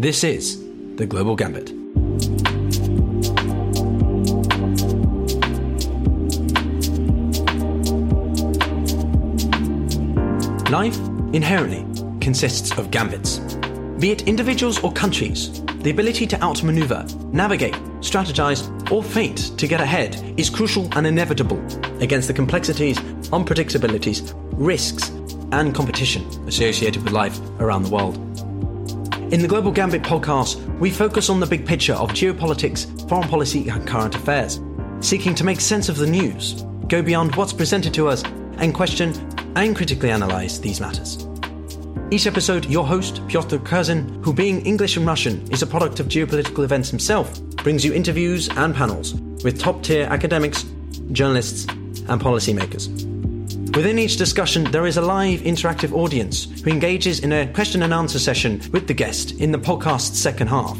This is The Global Gambit. Life inherently consists of gambits. Be it individuals or countries, the ability to outmaneuver, navigate, strategize, or feint to get ahead is crucial and inevitable against the complexities, unpredictabilities, risks, and competition associated with life around the world. In the Global Gambit podcast, we focus on the big picture of geopolitics, foreign policy, and current affairs, seeking to make sense of the news, go beyond what's presented to us, and question and critically analyze these matters. Each episode, your host, Pyotr Kurzin, who being English and Russian is a product of geopolitical events himself, brings you interviews and panels with top tier academics, journalists, and policymakers. Within each discussion, there is a live interactive audience who engages in a question and answer session with the guest in the podcast's second half.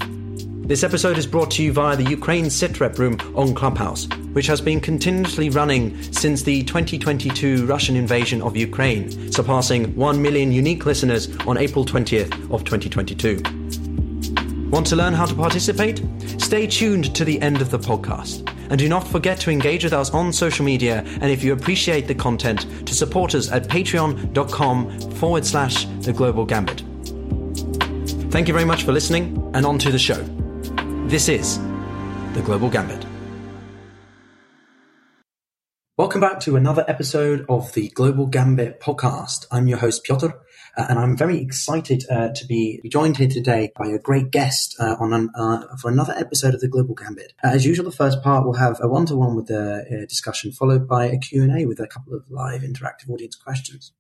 This episode is brought to you via the Ukraine Sitrep room on Clubhouse, which has been continuously running since the 2022 Russian invasion of Ukraine, surpassing 1 million unique listeners on April 20th of 2022. Want to learn how to participate? Stay tuned to the end of the podcast. And do not forget to engage with us on social media. And if you appreciate the content, to support us at patreon.com forward slash the global gambit. Thank you very much for listening, and on to the show. This is the Global Gambit. Welcome back to another episode of the Global Gambit podcast. I'm your host, Pyotr, and I'm very excited uh, to be joined here today by a great guest uh, on an, uh, for another episode of the Global Gambit. Uh, as usual, the first part will have a one-to-one with the discussion, followed by a Q&A with a couple of live interactive audience questions.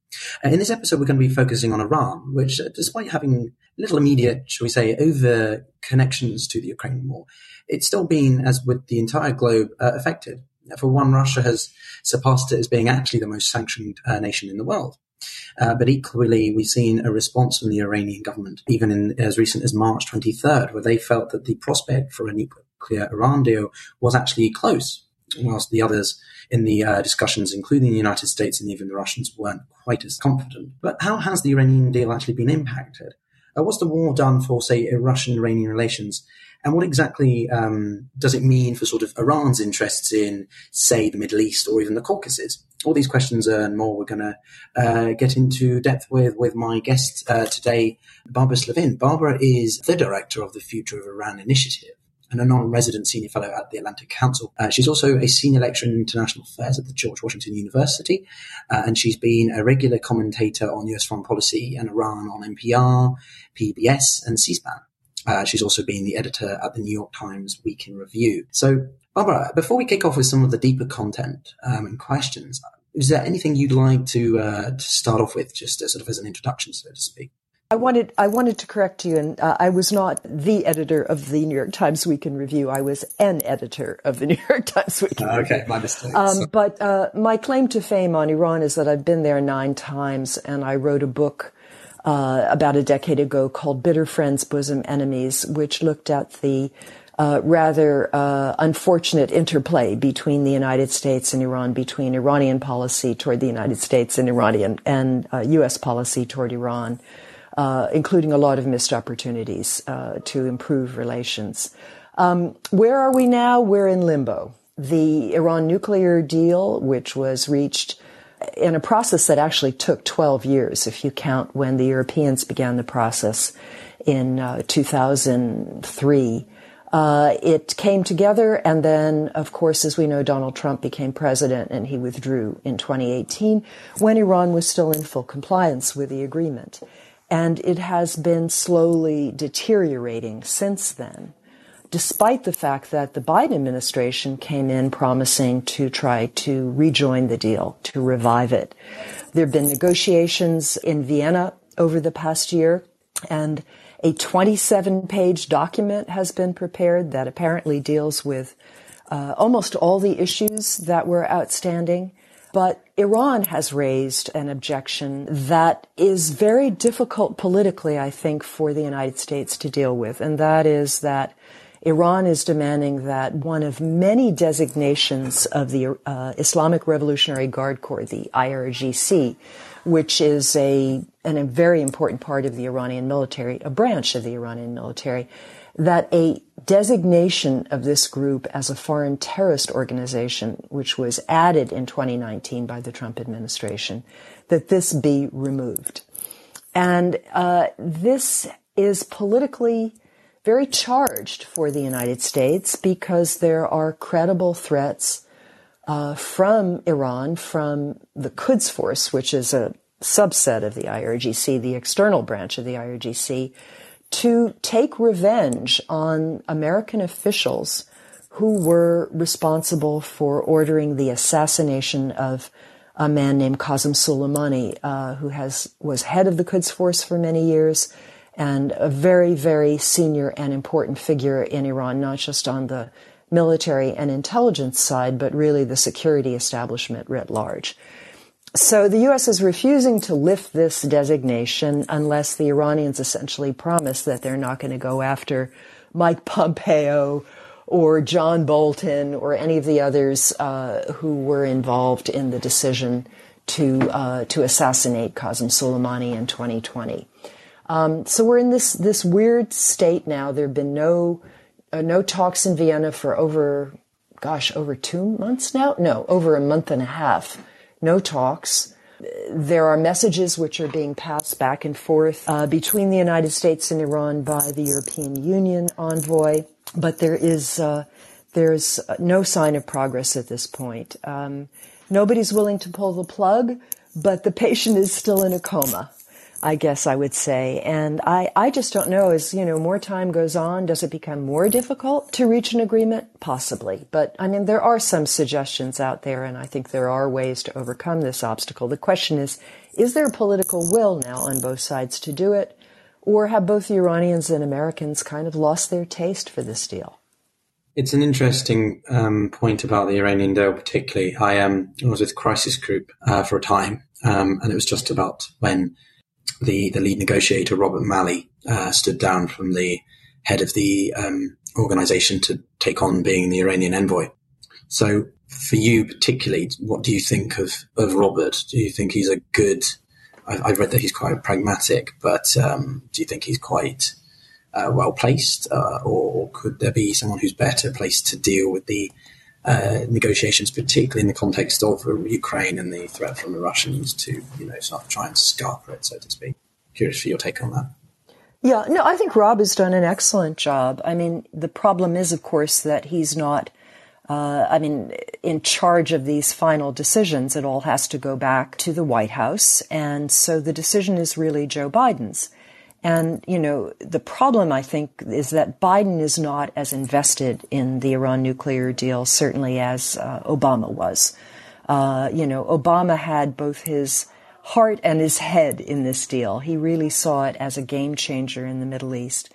Uh, in this episode, we're going to be focusing on Iran, which, despite having little immediate, shall we say, over connections to the Ukraine war, it's still been, as with the entire globe, affected for one, Russia has surpassed it as being actually the most sanctioned uh, nation in the world. Uh, but equally, we've seen a response from the Iranian government, even in as recent as March 23rd, where they felt that the prospect for a nuclear Iran deal was actually close, whilst the others in the uh, discussions, including the United States and even the Russians, weren't quite as confident. But how has the Iranian deal actually been impacted? Uh, what's the war done for, say, Russian-Iranian relations? And what exactly um, does it mean for sort of Iran's interests in, say, the Middle East or even the Caucasus? All these questions and more we're going to uh, get into depth with with my guest uh, today, Barbara Slavin. Barbara is the director of the Future of Iran Initiative and a non-resident senior fellow at the Atlantic Council. Uh, she's also a senior lecturer in international affairs at the George Washington University, uh, and she's been a regular commentator on U.S. foreign policy and Iran on NPR, PBS, and C-SPAN. Uh, she's also been the editor at the New York Times Week in Review. So, Barbara, before we kick off with some of the deeper content um, and questions, is there anything you'd like to, uh, to start off with, just as, sort of as an introduction, so to speak? I wanted I wanted to correct you, and uh, I was not the editor of the New York Times Week in Review. I was an editor of the New York Times Week. In uh, okay, my mistake. Um, but uh, my claim to fame on Iran is that I've been there nine times, and I wrote a book uh, about a decade ago called Bitter Friends, Bosom Enemies, which looked at the uh, rather uh, unfortunate interplay between the United States and Iran, between Iranian policy toward the United States and Iranian and U.S. Uh, policy toward Iran, uh, including a lot of missed opportunities uh, to improve relations. Um, where are we now? We're in limbo. The Iran nuclear deal, which was reached in a process that actually took 12 years, if you count when the Europeans began the process in uh, 2003. Uh, it came together, and then, of course, as we know, Donald Trump became president and he withdrew in 2018 when Iran was still in full compliance with the agreement. And it has been slowly deteriorating since then despite the fact that the Biden administration came in promising to try to rejoin the deal, to revive it. There have been negotiations in Vienna over the past year, and a 27 page document has been prepared that apparently deals with uh, almost all the issues that were outstanding. But Iran has raised an objection that is very difficult politically, I think, for the United States to deal with. And that is that Iran is demanding that one of many designations of the uh, Islamic Revolutionary Guard Corps, the IRGC, which is a and a very important part of the Iranian military, a branch of the Iranian military, that a designation of this group as a foreign terrorist organization, which was added in 2019 by the Trump administration, that this be removed. And uh, this is politically very charged for the United States because there are credible threats uh, from Iran, from the Quds Force, which is a subset of the IRGC, the external branch of the IRGC, to take revenge on American officials who were responsible for ordering the assassination of a man named Qasem Soleimani, uh, who has was head of the Quds Force for many years and a very, very senior and important figure in Iran, not just on the military and intelligence side, but really the security establishment writ large. So the U.S. is refusing to lift this designation unless the Iranians essentially promise that they're not going to go after Mike Pompeo or John Bolton or any of the others uh, who were involved in the decision to uh, to assassinate Qasem Soleimani in 2020. Um, so we're in this this weird state now. There have been no uh, no talks in Vienna for over, gosh, over two months now. No, over a month and a half no talks. There are messages which are being passed back and forth uh, between the United States and Iran by the European Union envoy, but there is uh, there's no sign of progress at this point. Um, nobody's willing to pull the plug, but the patient is still in a coma. I guess I would say. And I, I just don't know as, you know, more time goes on, does it become more difficult to reach an agreement? Possibly. But I mean, there are some suggestions out there and I think there are ways to overcome this obstacle. The question is, is there political will now on both sides to do it? Or have both the Iranians and Americans kind of lost their taste for this deal? It's an interesting um, point about the Iranian deal, particularly. I um, was with Crisis Group uh, for a time, um, and it was just about when the, the lead negotiator, Robert Malley, uh, stood down from the head of the um, organization to take on being the Iranian envoy. So, for you particularly, what do you think of, of Robert? Do you think he's a good? I, have read that he's quite pragmatic, but um, do you think he's quite uh, well placed, uh, or could there be someone who's better placed to deal with the uh, negotiations, particularly in the context of Ukraine and the threat from the Russians to, you know, sort of try and scarper it, so to speak. Curious for your take on that. Yeah, no, I think Rob has done an excellent job. I mean, the problem is, of course, that he's not, uh, I mean, in charge of these final decisions. It all has to go back to the White House. And so the decision is really Joe Biden's. And, you know, the problem, I think, is that Biden is not as invested in the Iran nuclear deal, certainly as uh, Obama was. Uh, you know, Obama had both his heart and his head in this deal. He really saw it as a game changer in the Middle East.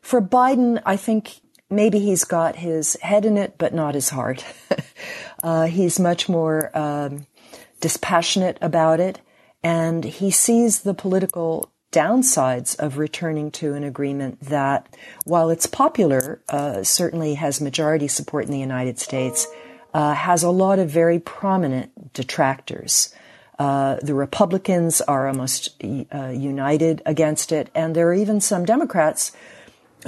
For Biden, I think maybe he's got his head in it, but not his heart. uh, he's much more um, dispassionate about it, and he sees the political downsides of returning to an agreement that, while it's popular, uh, certainly has majority support in the United States, uh, has a lot of very prominent detractors. Uh, the Republicans are almost uh, united against it, and there are even some Democrats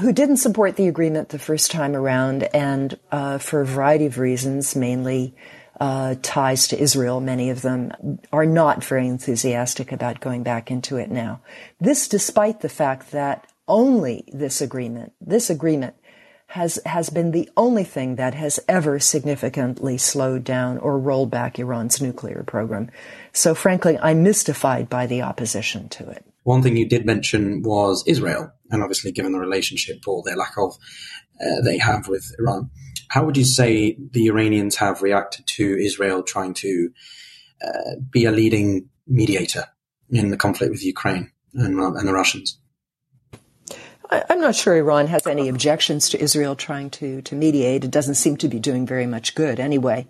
who didn't support the agreement the first time around, and uh, for a variety of reasons, mainly uh, ties to Israel, many of them are not very enthusiastic about going back into it now. This despite the fact that only this agreement, this agreement has, has been the only thing that has ever significantly slowed down or rolled back Iran's nuclear program. So frankly, I'm mystified by the opposition to it. One thing you did mention was Israel, and obviously given the relationship or their lack of uh, they have with Iran. How would you say the Iranians have reacted to Israel trying to uh, be a leading mediator in the conflict with Ukraine and, and the Russians? I'm not sure Iran has any objections to Israel trying to, to mediate. It doesn't seem to be doing very much good anyway.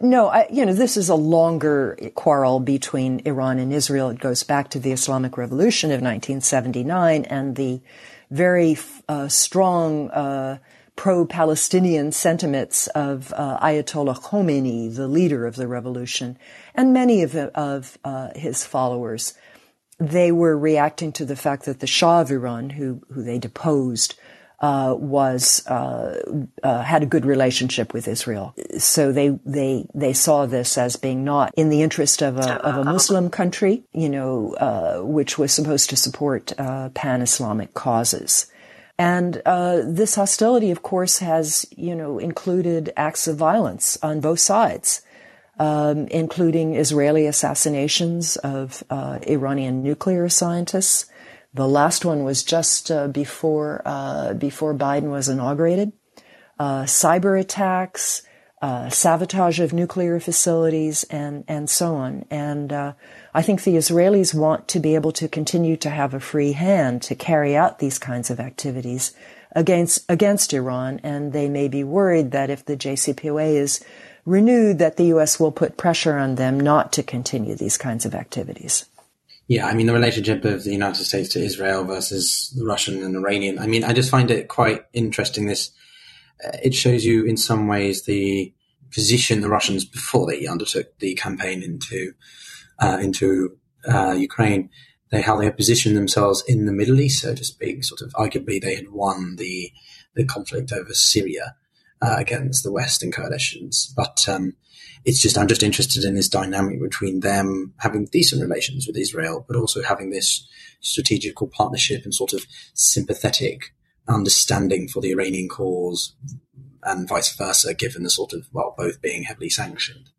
No, I, you know, this is a longer quarrel between Iran and Israel. It goes back to the Islamic Revolution of 1979 and the very uh, strong uh, pro-Palestinian sentiments of uh, Ayatollah Khomeini, the leader of the revolution, and many of, of uh, his followers. they were reacting to the fact that the Shah of Iran, who who they deposed, uh, was uh, uh, had a good relationship with Israel. So they they they saw this as being not in the interest of a of a Muslim country, you know, uh, which was supposed to support uh, pan Islamic causes. And uh, this hostility, of course, has you know included acts of violence on both sides. Um, including Israeli assassinations of Iranian nuclear scientists, the last one was just uh, before uh, before Biden was inaugurated. Uh, cyber attacks, uh, sabotage of nuclear facilities, and and so on. And uh, I think the Israelis want to be able to continue to have a free hand to carry out these kinds of activities against against Iran, and they may be worried that if the JCPOA is renewed, that the U.S. will put pressure on them not to continue these kinds of activities. Yeah, I mean, the relationship of the United States to Israel versus the Russian and Iranian. I mean, I just find it quite interesting. This, it shows you in some ways the position the Russians, before they undertook the campaign into, uh, into, uh, Ukraine, they, how they had positioned themselves in the Middle East, so to speak, sort of arguably they had won the, the conflict over Syria, uh, against the Western coalitions. But, um, it's just I'm just interested in this dynamic between them having decent relations with Israel, but also having this strategical partnership and sort of sympathetic understanding for the Iranian cause and vice versa, given the sort of, well, both being heavily sanctioned.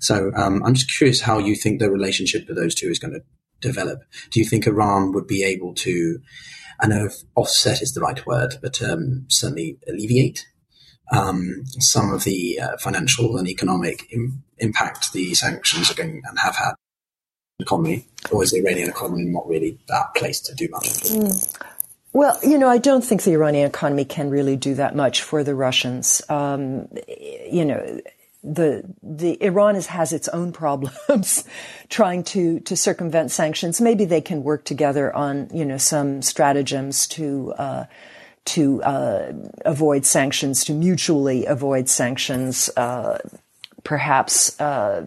So um, I'm just curious how you think the relationship with those two is going to develop. Do you think Iran would be able to, I know offset is the right word, but um, certainly alleviate um, some of the uh, financial and economic Im- impact the sanctions are going and have had on the economy, or is the Iranian economy not really that place to do much? Mm. Well, you know, I don't think the Iranian economy can really do that much for the Russians. Um, you know, the the Iran is, has its own problems trying to to circumvent sanctions. Maybe they can work together on you know some stratagems to. Uh, to uh, avoid sanctions, to mutually avoid sanctions. Uh, perhaps, uh,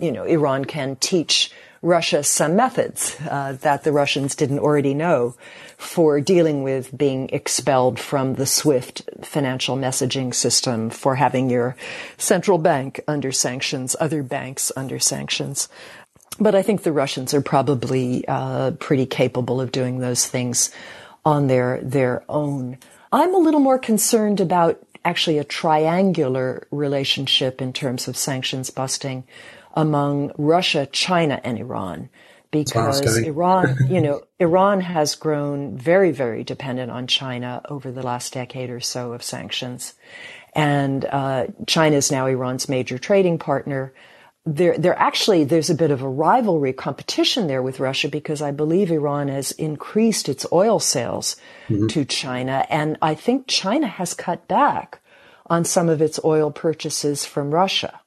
you know, Iran can teach Russia some methods uh, that the Russians didn't already know for dealing with being expelled from the SWIFT financial messaging system, for having your central bank under sanctions, other banks under sanctions. But I think the Russians are probably uh, pretty capable of doing those things on their, their own. I'm a little more concerned about actually a triangular relationship in terms of sanctions busting among Russia, China, and Iran. Because Iran, you know, Iran has grown very, very dependent on China over the last decade or so of sanctions. And uh, China is now Iran's major trading partner there, there actually, there's a bit of a rivalry competition there with Russia because I believe Iran has increased its oil sales mm-hmm. to China. And I think China has cut back on some of its oil purchases from Russia.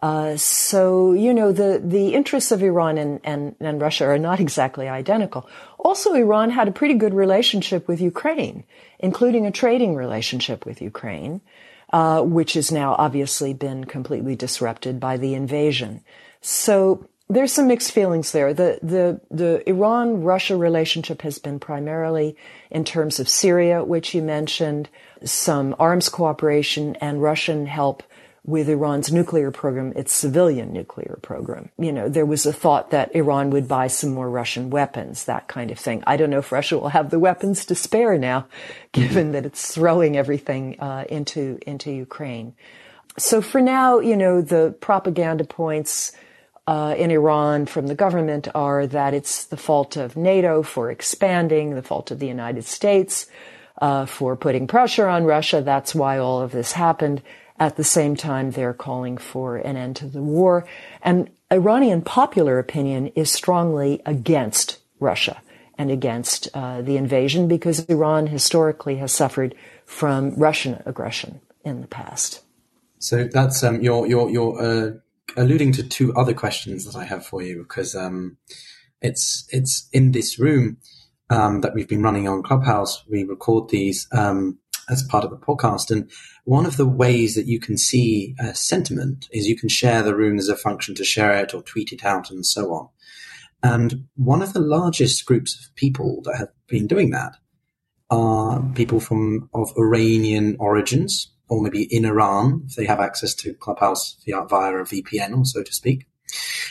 Uh, so, you know, the, the interests of Iran and, and, and Russia are not exactly identical. Also, Iran had a pretty good relationship with Ukraine, including a trading relationship with Ukraine uh, which has now obviously been completely disrupted by the invasion. So there's some mixed feelings there. The the the Iran Russia relationship has been primarily in terms of Syria, which you mentioned, some arms cooperation and Russian help with Iran's nuclear program, its civilian nuclear program. You know, there was a thought that Iran would buy some more Russian weapons, that kind of thing. I don't know if Russia will have the weapons to spare now, given that it's throwing everything uh, into into Ukraine. So for now, you know, the propaganda points uh, in Iran from the government are that it's the fault of NATO for expanding, the fault of the United States uh, for putting pressure on Russia. That's why all of this happened at the same time, they're calling for an end to the war. And Iranian popular opinion is strongly against Russia and against uh, the invasion because Iran historically has suffered from Russian aggression in the past. So that's um, you're you're you're uh, alluding to two other questions that I have for you because um, it's it's in this room um, that we've been running on Clubhouse. We record these um, as part of the podcast. And one of the ways that you can see a sentiment is you can share the room as a function to share it or tweet it out and so on. And one of the largest groups of people that have been doing that are people from of Iranian origins, or maybe in Iran, if they have access to Clubhouse via, via a VPN, or so to speak.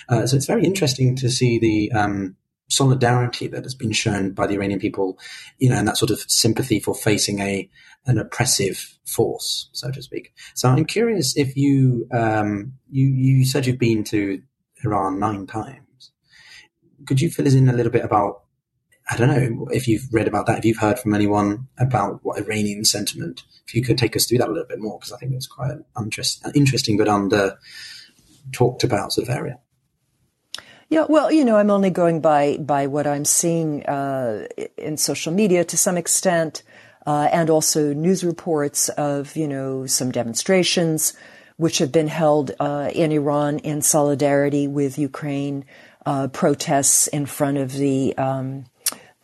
Uh, so it's very interesting to see the um, solidarity that has been shown by the Iranian people, you know, and that sort of sympathy for facing a an oppressive force, so to speak. So I'm curious if you um, you you said you've been to Iran nine times. Could you fill us in a little bit about I don't know if you've read about that, if you've heard from anyone about what Iranian sentiment, if you could take us through that a little bit more, because I think it's quite an interesting, interesting but under talked about sort of area. Yeah, well, you know, I'm only going by by what I'm seeing uh, in social media to some extent, uh, and also news reports of you know some demonstrations which have been held uh, in Iran in solidarity with Ukraine, uh, protests in front of the um,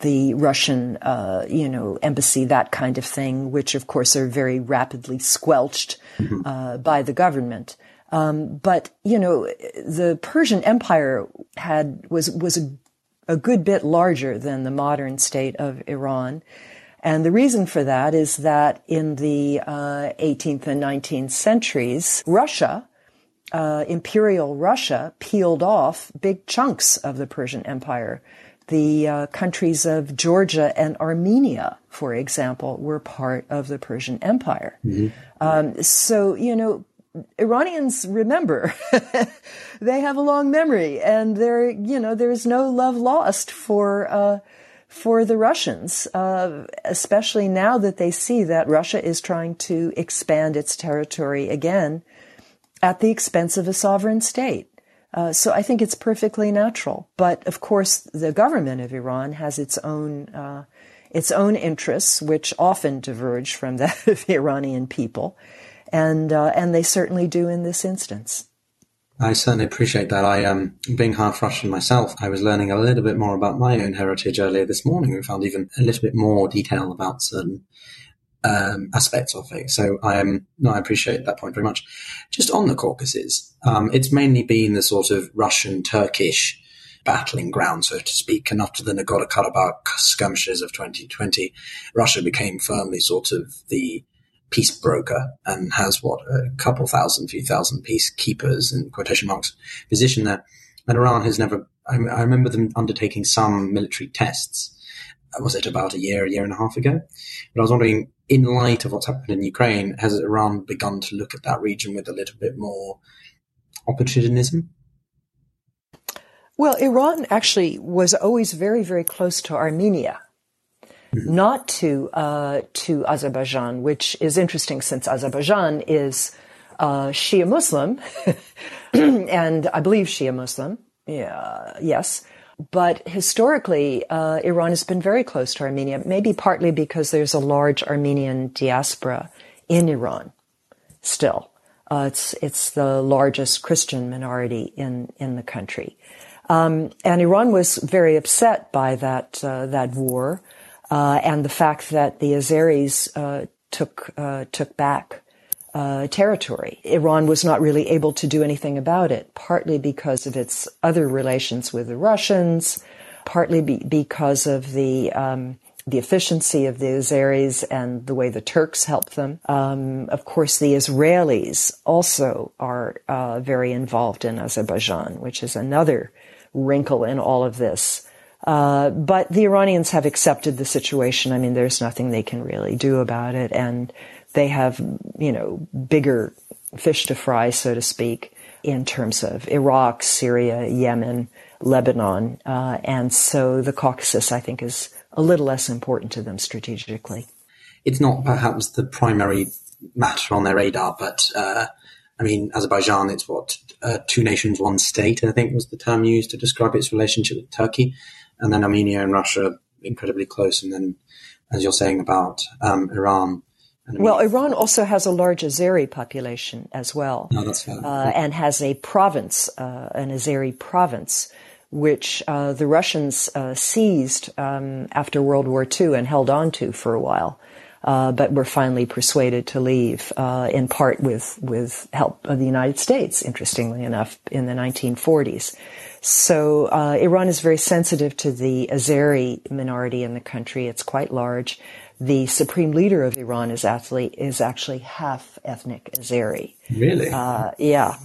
the Russian, uh, you know, embassy, that kind of thing, which of course are very rapidly squelched mm-hmm. uh, by the government. Um, but you know, the Persian Empire had was was a, a good bit larger than the modern state of Iran. And the reason for that is that in the uh, 18th and 19th centuries, Russia, uh, Imperial Russia, peeled off big chunks of the Persian Empire. The uh, countries of Georgia and Armenia, for example, were part of the Persian Empire. Mm-hmm. Um, so, you know, Iranians remember. they have a long memory, and there, you know, there's no love lost for uh, for the Russians, uh, especially now that they see that Russia is trying to expand its territory again at the expense of a sovereign state. Uh, so I think it's perfectly natural. But of course, the government of Iran has its own uh, its own interests, which often diverge from that of the Iranian people and uh, and they certainly do in this instance. I certainly appreciate that. I, um, being half Russian myself, I was learning a little bit more about my own heritage earlier this morning. We found even a little bit more detail about certain um, aspects of it. So I am, um, no, I appreciate that point very much. Just on the Caucasus, um, it's mainly been the sort of Russian Turkish battling ground, so to speak. And after the Nagorno Karabakh skirmishes of 2020, Russia became firmly sort of the peace broker and has what a couple thousand, few thousand peacekeepers in quotation marks position there. And Iran has never. I, I remember them undertaking some military tests. Uh, was it about a year, a year and a half ago? But I was wondering, in light of what's happened in Ukraine, has Iran begun to look at that region with a little bit more opportunism? Well, Iran actually was always very, very close to Armenia not to uh, to Azerbaijan, which is interesting since Azerbaijan is uh, Shia Muslim, and I believe Shia Muslim. Yeah, yes. But historically, uh, Iran has been very close to Armenia, maybe partly because there's a large Armenian diaspora in Iran still. Uh, it's it's the largest Christian minority in in the country, um, and Iran was very upset by that uh, that war uh, and the fact that the Azeris uh, took uh, took back uh, territory. Iran was not really able to do anything about it, partly because of its other relations with the Russians, partly be- because of the um, the efficiency of the Azeris and the way the Turks helped them. Um, of course, the Israelis also are uh, very involved in Azerbaijan, which is another wrinkle in all of this. Uh, but the Iranians have accepted the situation. I mean, there's nothing they can really do about it. And they have, you know, bigger fish to fry, so to speak, in terms of Iraq, Syria, Yemen, Lebanon. Uh, and so the Caucasus, I think, is a little less important to them strategically. It's not perhaps the primary matter on their radar, but uh, I mean, Azerbaijan, it's what, uh, two nations, one state, I think was the term used to describe its relationship with Turkey and then Armenia and Russia incredibly close, and then as you're saying about um, Iran. Well, Iran also has a large Azeri population as well, no, that's fair. Uh, and has a province, uh, an Azeri province, which uh, the Russians uh, seized um, after World War II and held on to for a while. uh, but were finally persuaded to leave, uh, in part with with help of the United States. Interestingly enough, in the 1940s. So uh, Iran is very sensitive to the Azeri minority in the country. It's quite large. The supreme leader of Iran is actually is actually half ethnic Azeri. Really? Uh, yeah.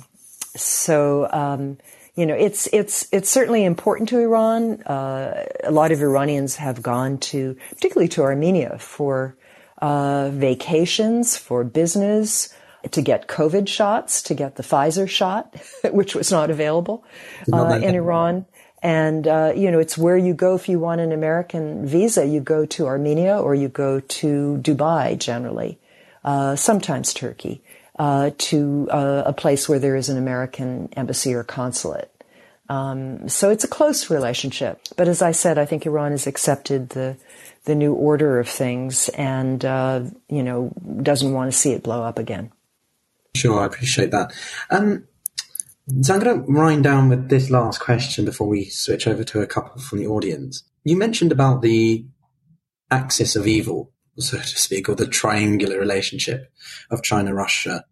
So. Um, you know, it's it's it's certainly important to Iran. Uh, a lot of Iranians have gone to, particularly to Armenia, for uh, vacations, for business, to get COVID shots, to get the Pfizer shot, which was not available uh, in Iran. And, uh, you know, it's where you go if you want an American visa. You go to Armenia or you go to Dubai generally, uh, sometimes Turkey, uh, to uh, a place where there is an American embassy or consulate. Um, so it's a close relationship. But as I said, I think Iran has accepted the the new order of things and, uh, you know, doesn't want to see it blow up again. Sure, I appreciate that. Um, so I'm going to wind down with this last question before we switch over to a couple from the audience. You mentioned about the axis of evil, so to speak, or the triangular relationship of China, Russia,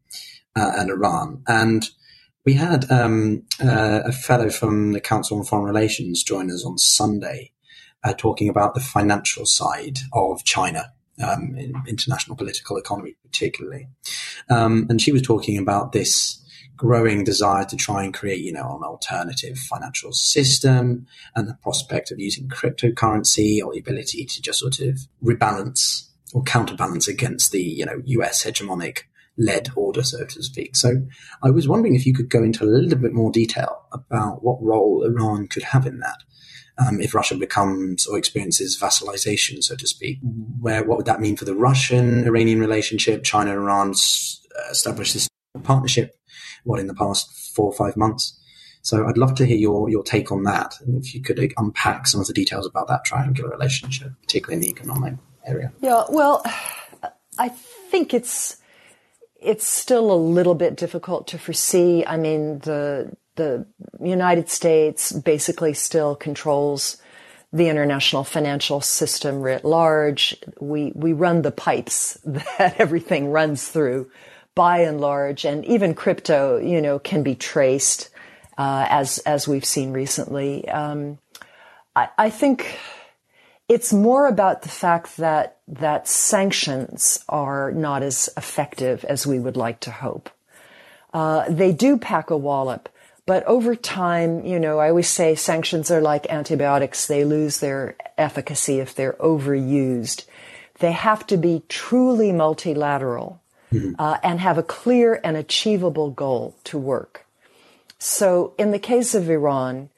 uh, and Iran. And we had um, uh, a fellow from the Council on Foreign Relations join us on Sunday, uh, talking about the financial side of China um, in international political economy, particularly. Um, and she was talking about this growing desire to try and create, you know, an alternative financial system and the prospect of using cryptocurrency or the ability to just sort of rebalance or counterbalance against the, you know, US hegemonic led order, so to speak. So I was wondering if you could go into a little bit more detail about what role Iran could have in that um, if Russia becomes or experiences vassalization, so to speak. Where what would that mean for the Russian-Iranian relationship? China and Iran established this partnership, what in the past four or five months. So I'd love to hear your your take on that, and if you could unpack some of the details about that triangular relationship, particularly in the economic area. Yeah, well, I think it's it's still a little bit difficult to foresee. I mean, the the United States basically still controls the international financial system writ large. We, we run the pipes that everything runs through by and large. And even crypto, you know, can be traced, uh, as, as we've seen recently. Um, I, I think it's more about the fact that, that sanctions are not as effective as we would like to hope. Uh, they do pack a wallop, but over time, you know, I always say sanctions are like antibiotics. They lose their efficacy if they're overused. They have to be truly multilateral mm-hmm. uh, and have a clear and achievable goal to work. So in the case of Iran,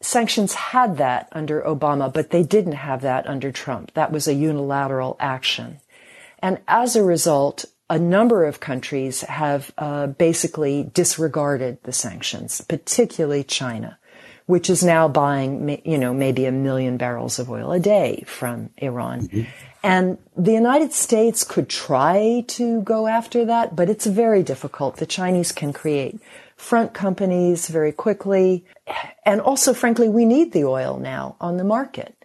sanctions had that under Obama, but they didn't have that under Trump. That was a unilateral action. And as a result, a number of countries have uh, basically disregarded the sanctions, particularly China, which is now buying, you know, maybe a million barrels of oil a day from Iran. Mm-hmm. And the United States could try to go after that, but it's very difficult. The Chinese can create front companies very quickly. And also, frankly, we need the oil now on the market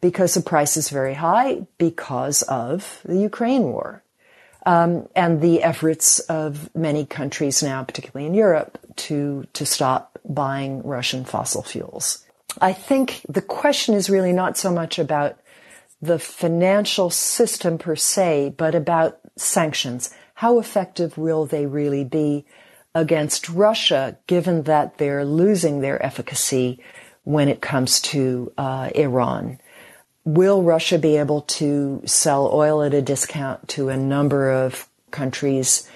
because the price is very high because of the Ukraine war um, and the efforts of many countries now, particularly in Europe, to to stop buying Russian fossil fuels. I think the question is really not so much about the financial system per se, but about sanctions. How effective will they really be against Russia, given that they're losing their efficacy when it comes to uh, Iran? Will Russia be able to sell oil at a discount to a number of countries?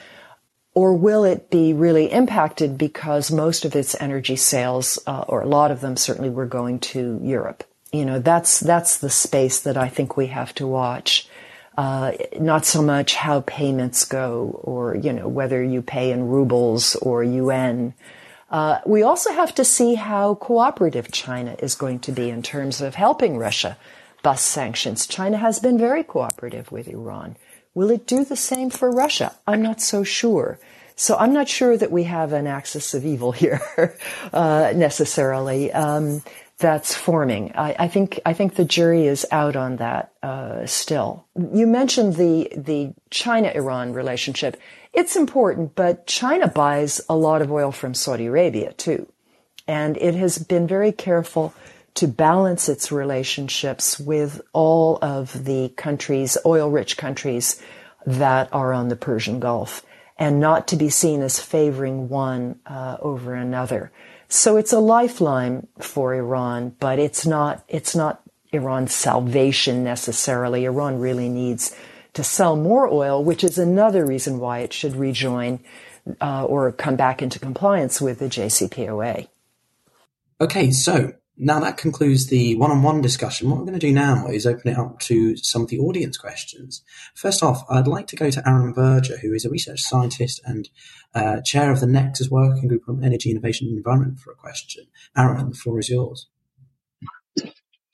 Or will it be really impacted because most of its energy sales, uh, or a lot of them certainly were going to Europe? You know, that's, that's the space that I think we have to watch. Uh, not so much how payments go or, you know, whether you pay in rubles or yuan. Uh, we also have to see how cooperative China is going to be in terms of helping Russia bus sanctions. China has been very cooperative with Iran. Will it do the same for Russia? I'm not so sure. So I'm not sure that we have an axis of evil here uh, necessarily. Um, that's forming. I, I, think I think the jury is out on that uh, still. You mentioned the the China Iran relationship. It's important, but China buys a lot of oil from Saudi Arabia too, and it has been very careful to balance its relationships with all of the countries, oil rich countries that are on the Persian Gulf, and not to be seen as favoring one uh, over another. So it's a lifeline for Iran, but it's not, it's not Iran's salvation necessarily. Iran really needs to sell more oil, which is another reason why it should rejoin uh, or come back into compliance with the JCPOA. Okay, so now that concludes the one-on-one discussion. What we're going to do now is open it up to some of the audience questions. First off, I'd like to go to Aaron Berger, who is a research scientist and uh, chair of the Nexus Working Group on Energy Innovation and Environment for a question. Aaron, the floor is yours.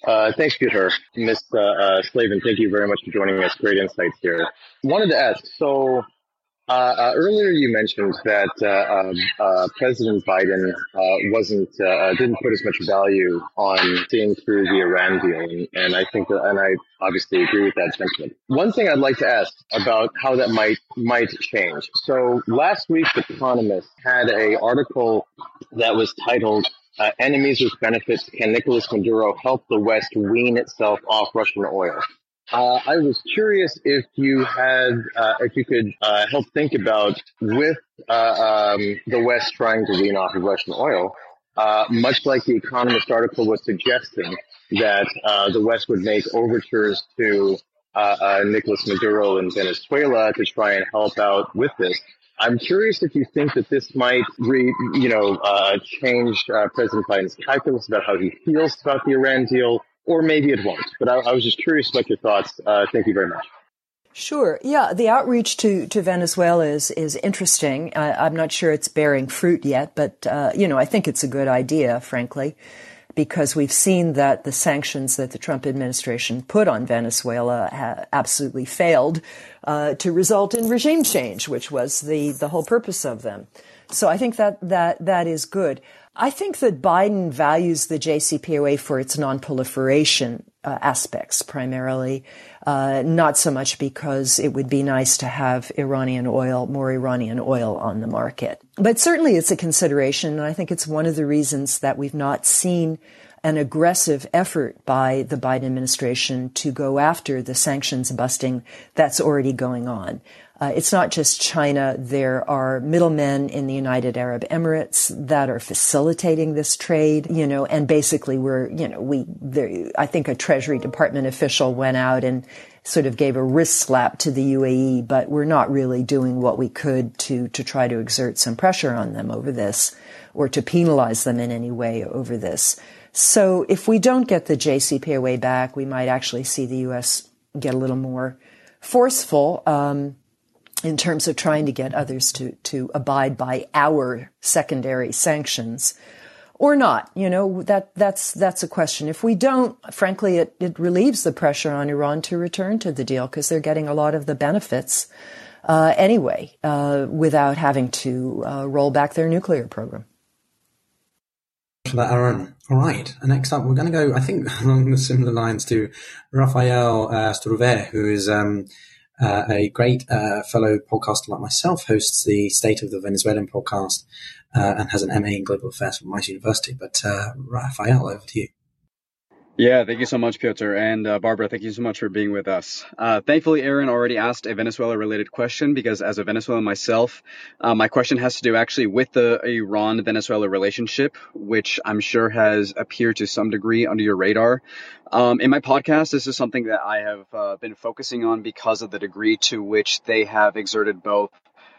Uh, thanks, Peter. Ms. Uh, uh, Slavin, thank you very much for joining us. Great insights here. Wanted to ask, so uh, uh, earlier, you mentioned that uh, um, uh President Biden uh, wasn't uh, didn't put as much value on seeing through the Iran deal, and, and, I think that, and I obviously agree with that sentiment. One thing I'd like to ask about how that might might change. So last week, The Economist had a article that was titled "Enemies with Benefits: Can Nicolas Maduro Help the West Wean Itself Off Russian Oil?" Uh, I was curious if you had, uh, if you could uh, help think about with uh, um, the West trying to wean off of Russian oil, uh, much like the Economist article was suggesting that uh, the West would make overtures to Nicolas Maduro in Venezuela to try and help out with this. I'm curious if you think that this might, re, you know, change President Biden's calculus about how he feels about the Iran deal or maybe it won't. But I, I was just curious about your thoughts. Uh, thank you very much. Sure. Yeah, the outreach to, to Venezuela is is interesting. I, am not sure it's bearing fruit yet, but uh, you know, I think it's a good idea, frankly, because we've seen that the sanctions that the Trump administration put on Venezuela ha- absolutely failed uh, to result in regime change, which was the the whole purpose of them. So I think that that that is good. I think that Biden values the JCPOA for its nonproliferation uh, aspects primarily, uh, not so much because it would be nice to have Iranian oil, more Iranian oil on the market. But certainly it's a consideration, and I think it's one of the reasons that we've not seen an aggressive effort by the Biden administration to go after the sanctions busting that's already going on. Uh, it's not just China. There are middlemen in the United Arab Emirates that are facilitating this trade, you know, and basically we're, you know, we, there, I think a Treasury Department official went out and sort of gave a wrist slap to the UAE, but we're not really doing what we could to, to try to exert some pressure on them over this or to penalize them in any way over this. So if we don't get the JCPOA back, we might actually see the U.S. get a little more forceful. Um, in terms of trying to get others to, to abide by our secondary sanctions or not. You know, that, that's, that's a question. If we don't, frankly, it, it relieves the pressure on Iran to return to the deal because they're getting a lot of the benefits, uh, anyway, uh, without having to, uh, roll back their nuclear program. For that, Aaron. All right. Next up, we're going to go, I think, along the similar lines to Rafael uh, Struve, who is, um, uh, a great uh, fellow podcaster like myself, hosts the State of the Venezuelan podcast uh, and has an MA in Global Affairs from Rice University. But uh, Rafael, over to you. Yeah, thank you so much, Pyotr. And uh, Barbara, thank you so much for being with us. Uh, thankfully, Aaron already asked a Venezuela related question because as a Venezuelan myself, uh, my question has to do actually with the Iran Venezuela relationship, which I'm sure has appeared to some degree under your radar. Um, in my podcast, this is something that I have uh, been focusing on because of the degree to which they have exerted both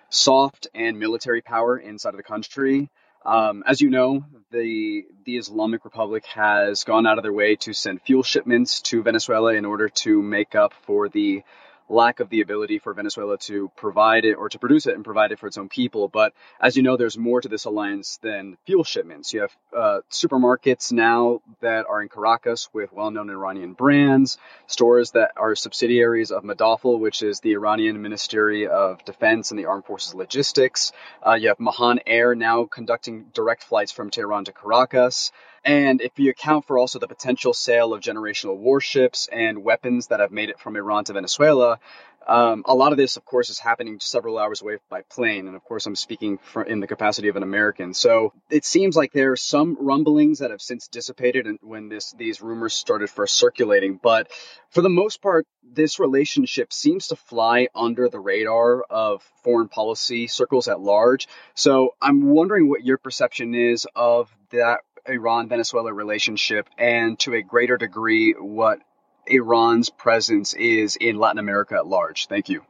soft and military power inside of the country. Um, as you know, the the Islamic Republic has gone out of their way to send fuel shipments to Venezuela in order to make up for the lack of the ability for Venezuela to provide it or to produce it and provide it for its own people. But as you know, there's more to this alliance than fuel shipments. You have uh, supermarkets now that are in Caracas with well-known Iranian brands, stores that are subsidiaries of MODAFL, which is the Iranian Ministry of Defense and the Armed Forces Logistics. Uh, you have Mahan Air now conducting direct flights from Tehran to Caracas. And if you account for also the potential sale of generational warships and weapons that have made it from Iran to Venezuela, um, a lot of this, of course, is happening several hours away by plane. And of course, I'm speaking for, in the capacity of an American. So it seems like there are some rumblings that have since dissipated when this, these rumors started first circulating. But for the most part, this relationship seems to fly under the radar of foreign policy circles at large. So I'm wondering what your perception is of that Iran Venezuela relationship and to a greater degree what Iran's presence is in Latin America at large? Thank you.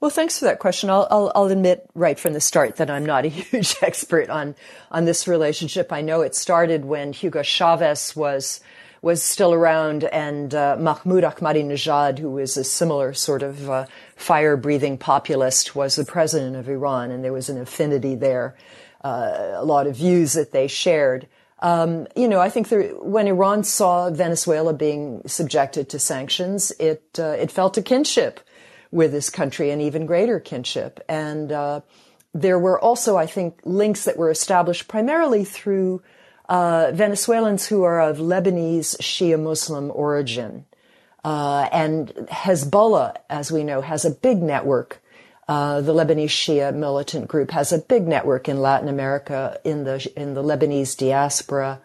Well, thanks for that question. I'll, I'll, I'll, admit right from the start that I'm not a huge expert on on this relationship. I know it started when Hugo Chavez was was still around, and uh, Mahmoud Ahmadinejad, who was a similar sort of uh, fire breathing populist, was the president of Iran, and there was an affinity there, uh, a lot of views that they shared. Um, you know, I think there, when Iran saw Venezuela being subjected to sanctions, it uh, it felt a kinship with this country, an even greater kinship. And uh, there were also, I think, links that were established primarily through uh, Venezuelans who are of Lebanese Shia Muslim origin. Uh, and Hezbollah, as we know, has a big network uh, the Lebanese Shia militant group has a big network in Latin America in the in the Lebanese diaspora,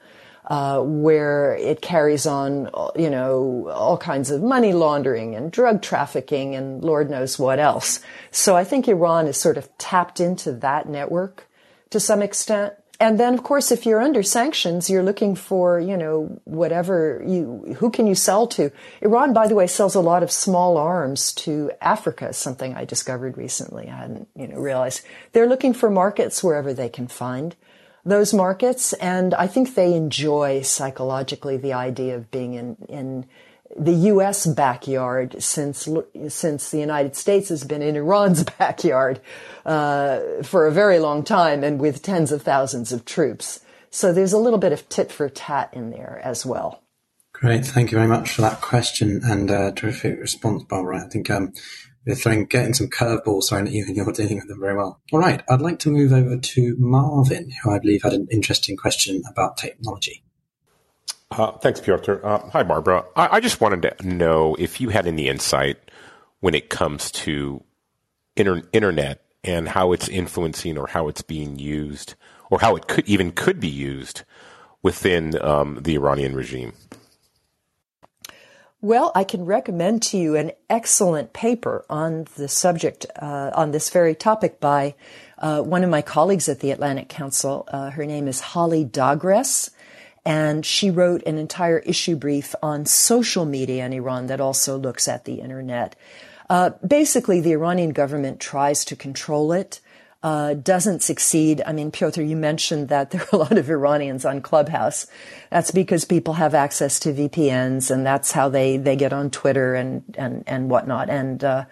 uh, where it carries on, you know, all kinds of money laundering and drug trafficking and Lord knows what else. So I think Iran is sort of tapped into that network to some extent and then of course if you're under sanctions you're looking for you know whatever you who can you sell to? Iran by the way sells a lot of small arms to africa something i discovered recently. I hadn't you know realized. They're looking for markets wherever they can find those markets and i think they enjoy psychologically the idea of being in in the U.S. backyard since since the United States has been in Iran's backyard uh, for a very long time, and with tens of thousands of troops. So there's a little bit of tit for tat in there as well. Great, thank you very much for that question and uh, terrific response, Barbara. I think um, we're throwing getting some curveballs thrown at you, and you're dealing with them very well. All right, I'd like to move over to Marvin, who I believe had an interesting question about technology. Uh, thanks, Pyotr. Uh, hi, Barbara. I, I, just wanted to know if you had any insight when it comes to inter- internet and how it's influencing or how it's being used or how it could even could be used within um, the Iranian regime. Well, I can recommend to you an excellent paper on the subject, uh, on this very topic by uh, one of my colleagues at the Atlantic Council. Uh, her name is Holly Dagres and she wrote an entire issue brief on social media in Iran that also looks at the internet. Uh, basically, the Iranian government tries to control it, uh, doesn't succeed. I mean, Pyotr, you mentioned that there are a lot of Iranians on Clubhouse. That's because people have access to VPNs, and that's how they, they get on Twitter and and and whatnot. And uh,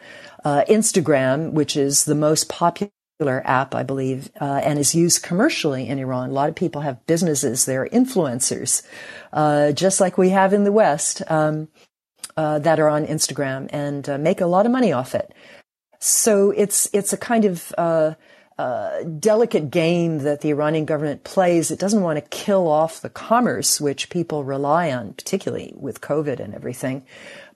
uh Instagram, which is the most popular app, I believe, uh, and is used commercially in Iran. A lot of people have businesses; they're influencers, uh, just like we have in the West, um, uh, that are on Instagram and uh, make a lot of money off it. So it's it's a kind of uh, uh, delicate game that the Iranian government plays. It doesn't want to kill off the commerce, which people rely on, particularly with COVID and everything.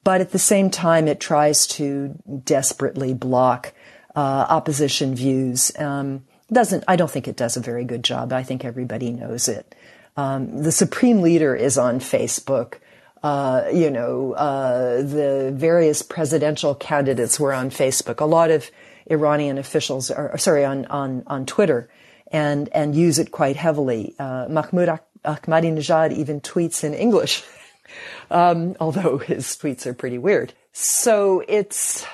But at the same time, it tries to desperately block opposition views. Um, doesn't I don't think it does a very good job. I think everybody knows it. Um, the supreme leader is on Facebook. Uh, you know, uh, the various presidential candidates were on Facebook. A lot of Iranian officials are sorry on on on Twitter, and and use it quite heavily. Uh, Mahmoud Ahmadinejad even tweets in English, um, although his tweets are pretty weird. So it's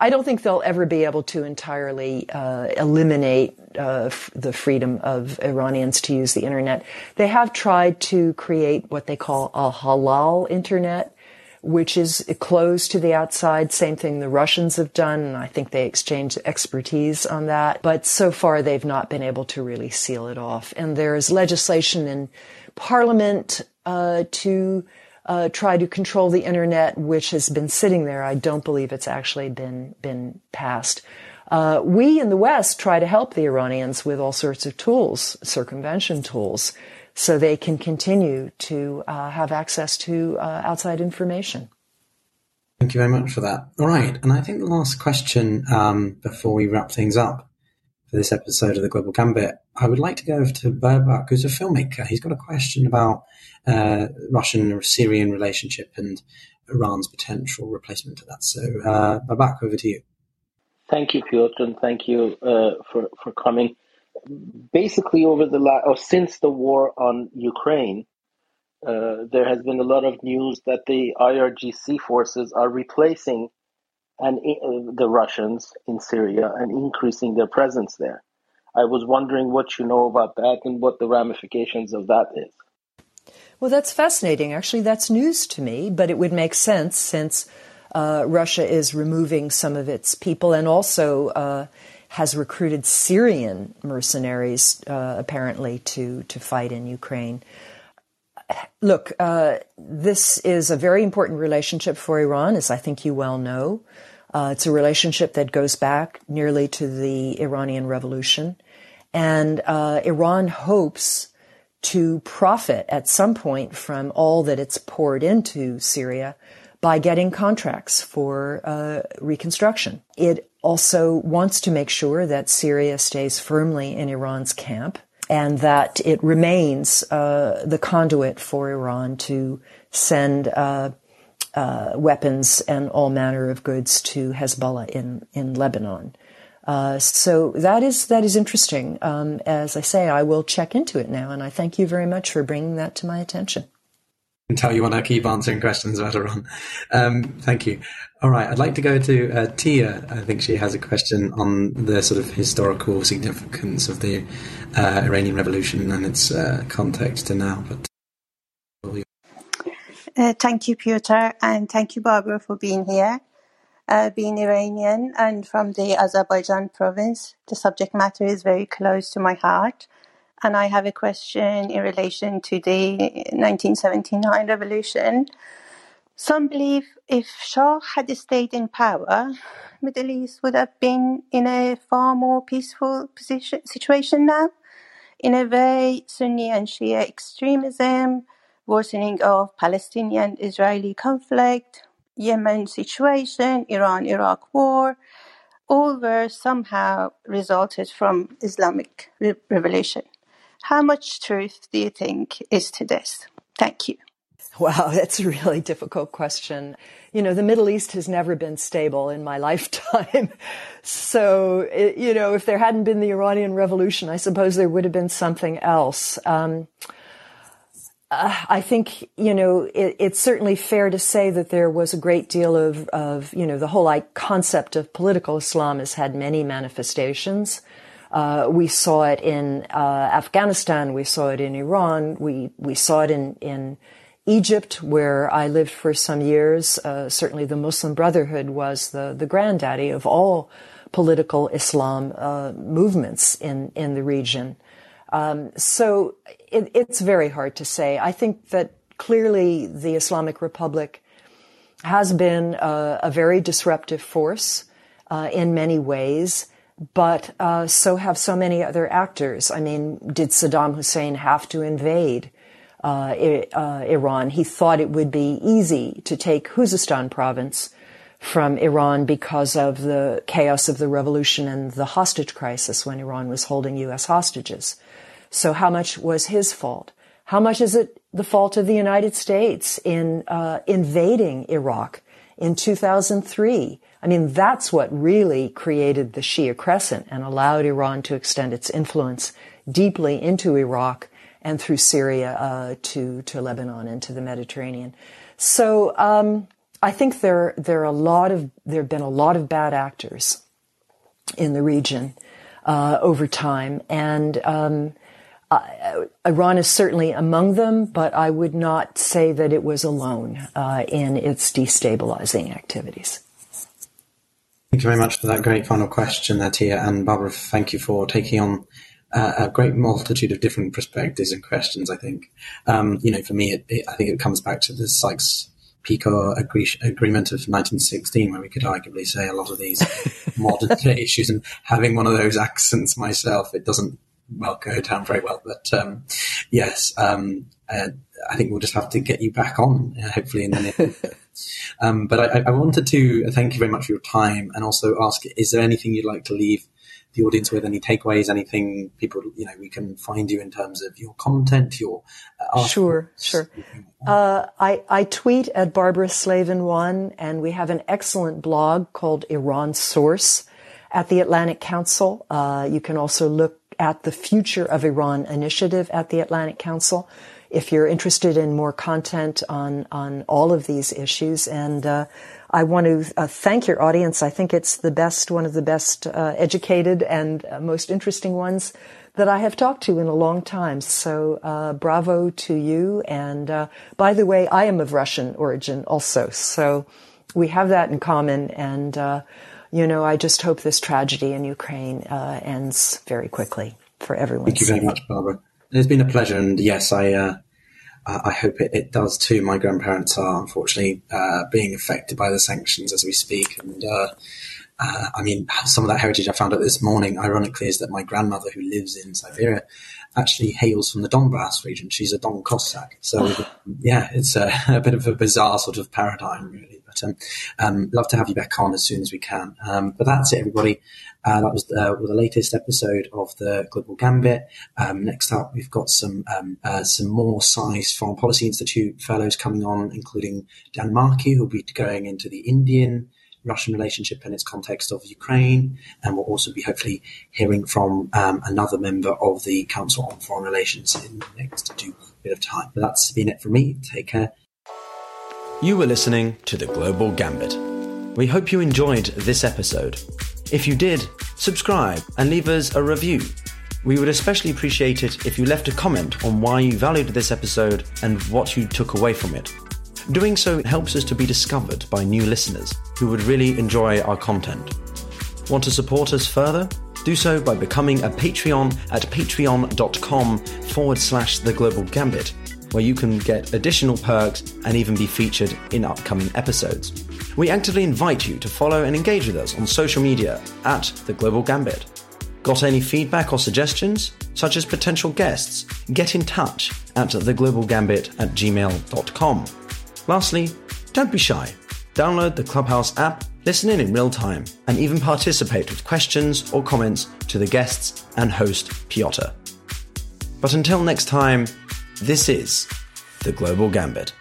I don't think they'll ever be able to entirely uh, eliminate uh, f- the freedom of Iranians to use the internet. They have tried to create what they call a halal internet, which is closed to the outside. Same thing the Russians have done, and I think they exchanged expertise on that. But so far, they've not been able to really seal it off. And there's legislation in Parliament uh, to uh, try to control the internet, which has been sitting there. I don't believe it's actually been been passed. Uh, we in the West try to help the Iranians with all sorts of tools, circumvention tools. so they can continue to uh, have access to uh, outside information. Thank you very much for that. All right, and I think the last question um, before we wrap things up for this episode of the Global Gambit, I would like to go over to Babak, who's a filmmaker. He's got a question about uh, Russian-Syrian relationship and Iran's potential replacement to that. So, uh, Babak, over to you. Thank you, Pyotr, and thank you uh, for for coming. Basically, over the last or since the war on Ukraine, uh, there has been a lot of news that the IRGC forces are replacing and uh, the Russians in Syria and increasing their presence there. I was wondering what you know about that and what the ramifications of that is. Well, that's fascinating. Actually, that's news to me, but it would make sense since uh, Russia is removing some of its people and also uh, has recruited Syrian mercenaries, uh, apparently, to, to fight in Ukraine look, uh, this is a very important relationship for Iran, as I think you well know. Uh, it's a relationship that goes back nearly to the Iranian Revolution. And uh, Iran hopes to profit at some point from all that it's poured into Syria by getting contracts for uh, reconstruction. It also wants to make sure that Syria stays firmly in Iran's camp and that it remains uh, the conduit for Iran to send uh, weapons and all manner of goods to Hezbollah in in Lebanon. Uh, so that is that is interesting. Um, as I say, I will check into it now, and I thank you very much for bringing that to my attention tell you want to keep answering questions about Iran. Um, thank you. All right, I'd like to go to uh, Tia. I think she has a question on the sort of historical significance of the uh, Iranian Revolution and its uh, context to now. But uh, thank you, Pyotr, and thank you, Barbara, for being here. Uh, being Iranian and from the Azerbaijan province, the subject matter is very close to my heart and I have a question in relation to the 1979 revolution. Some believe if Shah had stayed in power, Middle East would have been in a far more peaceful position, situation now. In a way, Sunni and Shia extremism, worsening of Palestinian-Israeli conflict, Yemen situation, Iran-Iraq war, all were somehow resulted from Islamic revolution. How much truth do you think is to this? Thank you. Wow, that's a really difficult question. You know, the Middle East has never been stable in my lifetime. so, it, you know, if there hadn't been the Iranian Revolution, I suppose there would have been something else. Um, uh, I think, you know, it, it's certainly fair to say that there was a great deal of, of you know, the whole like, concept of political Islam has had many manifestations. Uh, we saw it in uh, Afghanistan. We saw it in Iran. We we saw it in in Egypt, where I lived for some years. Uh, certainly, the Muslim Brotherhood was the the granddaddy of all political Islam uh, movements in in the region. Um, so it, it's very hard to say. I think that clearly the Islamic Republic has been a, a very disruptive force uh, in many ways but uh, so have so many other actors. I mean, did Saddam Hussein have to invade uh, uh, Iran? He thought it would be easy to take Khuzestan province from Iran because of the chaos of the revolution and the hostage crisis when Iran was holding U.S. hostages. So how much was his fault? How much is it the fault of the United States in uh, invading Iraq in 2003? I mean, that's what really created the Shia crescent and allowed Iran to extend its influence deeply into Iraq and through Syria uh, to to Lebanon and to the Mediterranean. So um, I think there there are a lot of there have been a lot of bad actors in the region uh, over time, and um, uh, Iran is certainly among them, but I would not say that it was alone uh, in its destabilizing activities. Thank you very much for that great final question, Atia. And Barbara, thank you for taking on uh, a great multitude of different perspectives and questions, I think. Um, you know, for me, it, it, I think it comes back to the Sykes-Picot agree- agreement of 1916, where we could arguably say a lot of these modern issues. And having one of those accents myself, it doesn't well go down very well. But um, yes, um, uh, I think we'll just have to get you back on, uh, hopefully in the near future. Um, but I, I, wanted to thank you very much for your time and also ask: Is there anything you'd like to leave the audience with? Any takeaways? Anything people you know we can find you in terms of your content? Your uh, sure, sure. Uh, I I tweet at Barbara Slavin one, and we have an excellent blog called Iran Source at the Atlantic Council. Uh, you can also look at the Future of Iran initiative at the Atlantic Council if you're interested in more content on on all of these issues. And uh, I want to uh, thank your audience. I think it's the best, one of the best uh, educated and uh, most interesting ones that I have talked to in a long time. So uh, bravo to you. And uh, by the way, I am of Russian origin also, so we have that in common. And you know, I just hope this tragedy in Ukraine ends very quickly for everyone. Thank you very much, Barbara. It's been a pleasure, and yes, I uh, I hope it, it, does too. My grandparents are unfortunately uh, being affected by the sanctions as we speak, and uh, uh, I mean, some of that heritage I found out this morning, ironically, is that my grandmother, who lives in Siberia, actually hails from the Donbass region. She's a Don Cossack. So, yeah, it's a, a, bit of a bizarre sort of paradigm, really. But um, um, love to have you back on as soon as we can. Um, but that's it, everybody. Uh, that was uh, the latest episode of the Global Gambit. Um, next up, we've got some um, uh, some more SAIS Foreign Policy Institute fellows coming on, including Dan Markey, who'll be going into the Indian Russian relationship in its context of Ukraine, and we'll also be hopefully hearing from um, another member of the Council on Foreign Relations in the next bit of time. But that's been it for me. Take care. You were listening to the Global Gambit. We hope you enjoyed this episode. If you did, subscribe and leave us a review. We would especially appreciate it if you left a comment on why you valued this episode and what you took away from it. Doing so helps us to be discovered by new listeners who would really enjoy our content. Want to support us further? Do so by becoming a Patreon at patreon.com forward slash the global gambit, where you can get additional perks and even be featured in upcoming episodes. We actively invite you to follow and engage with us on social media at the global gambit. Got any feedback or suggestions, such as potential guests? Get in touch at theglobalgambit at gmail.com. Lastly, don't be shy. Download the Clubhouse app, listen in in real time, and even participate with questions or comments to the guests and host Pyotr. But until next time, this is the Global Gambit.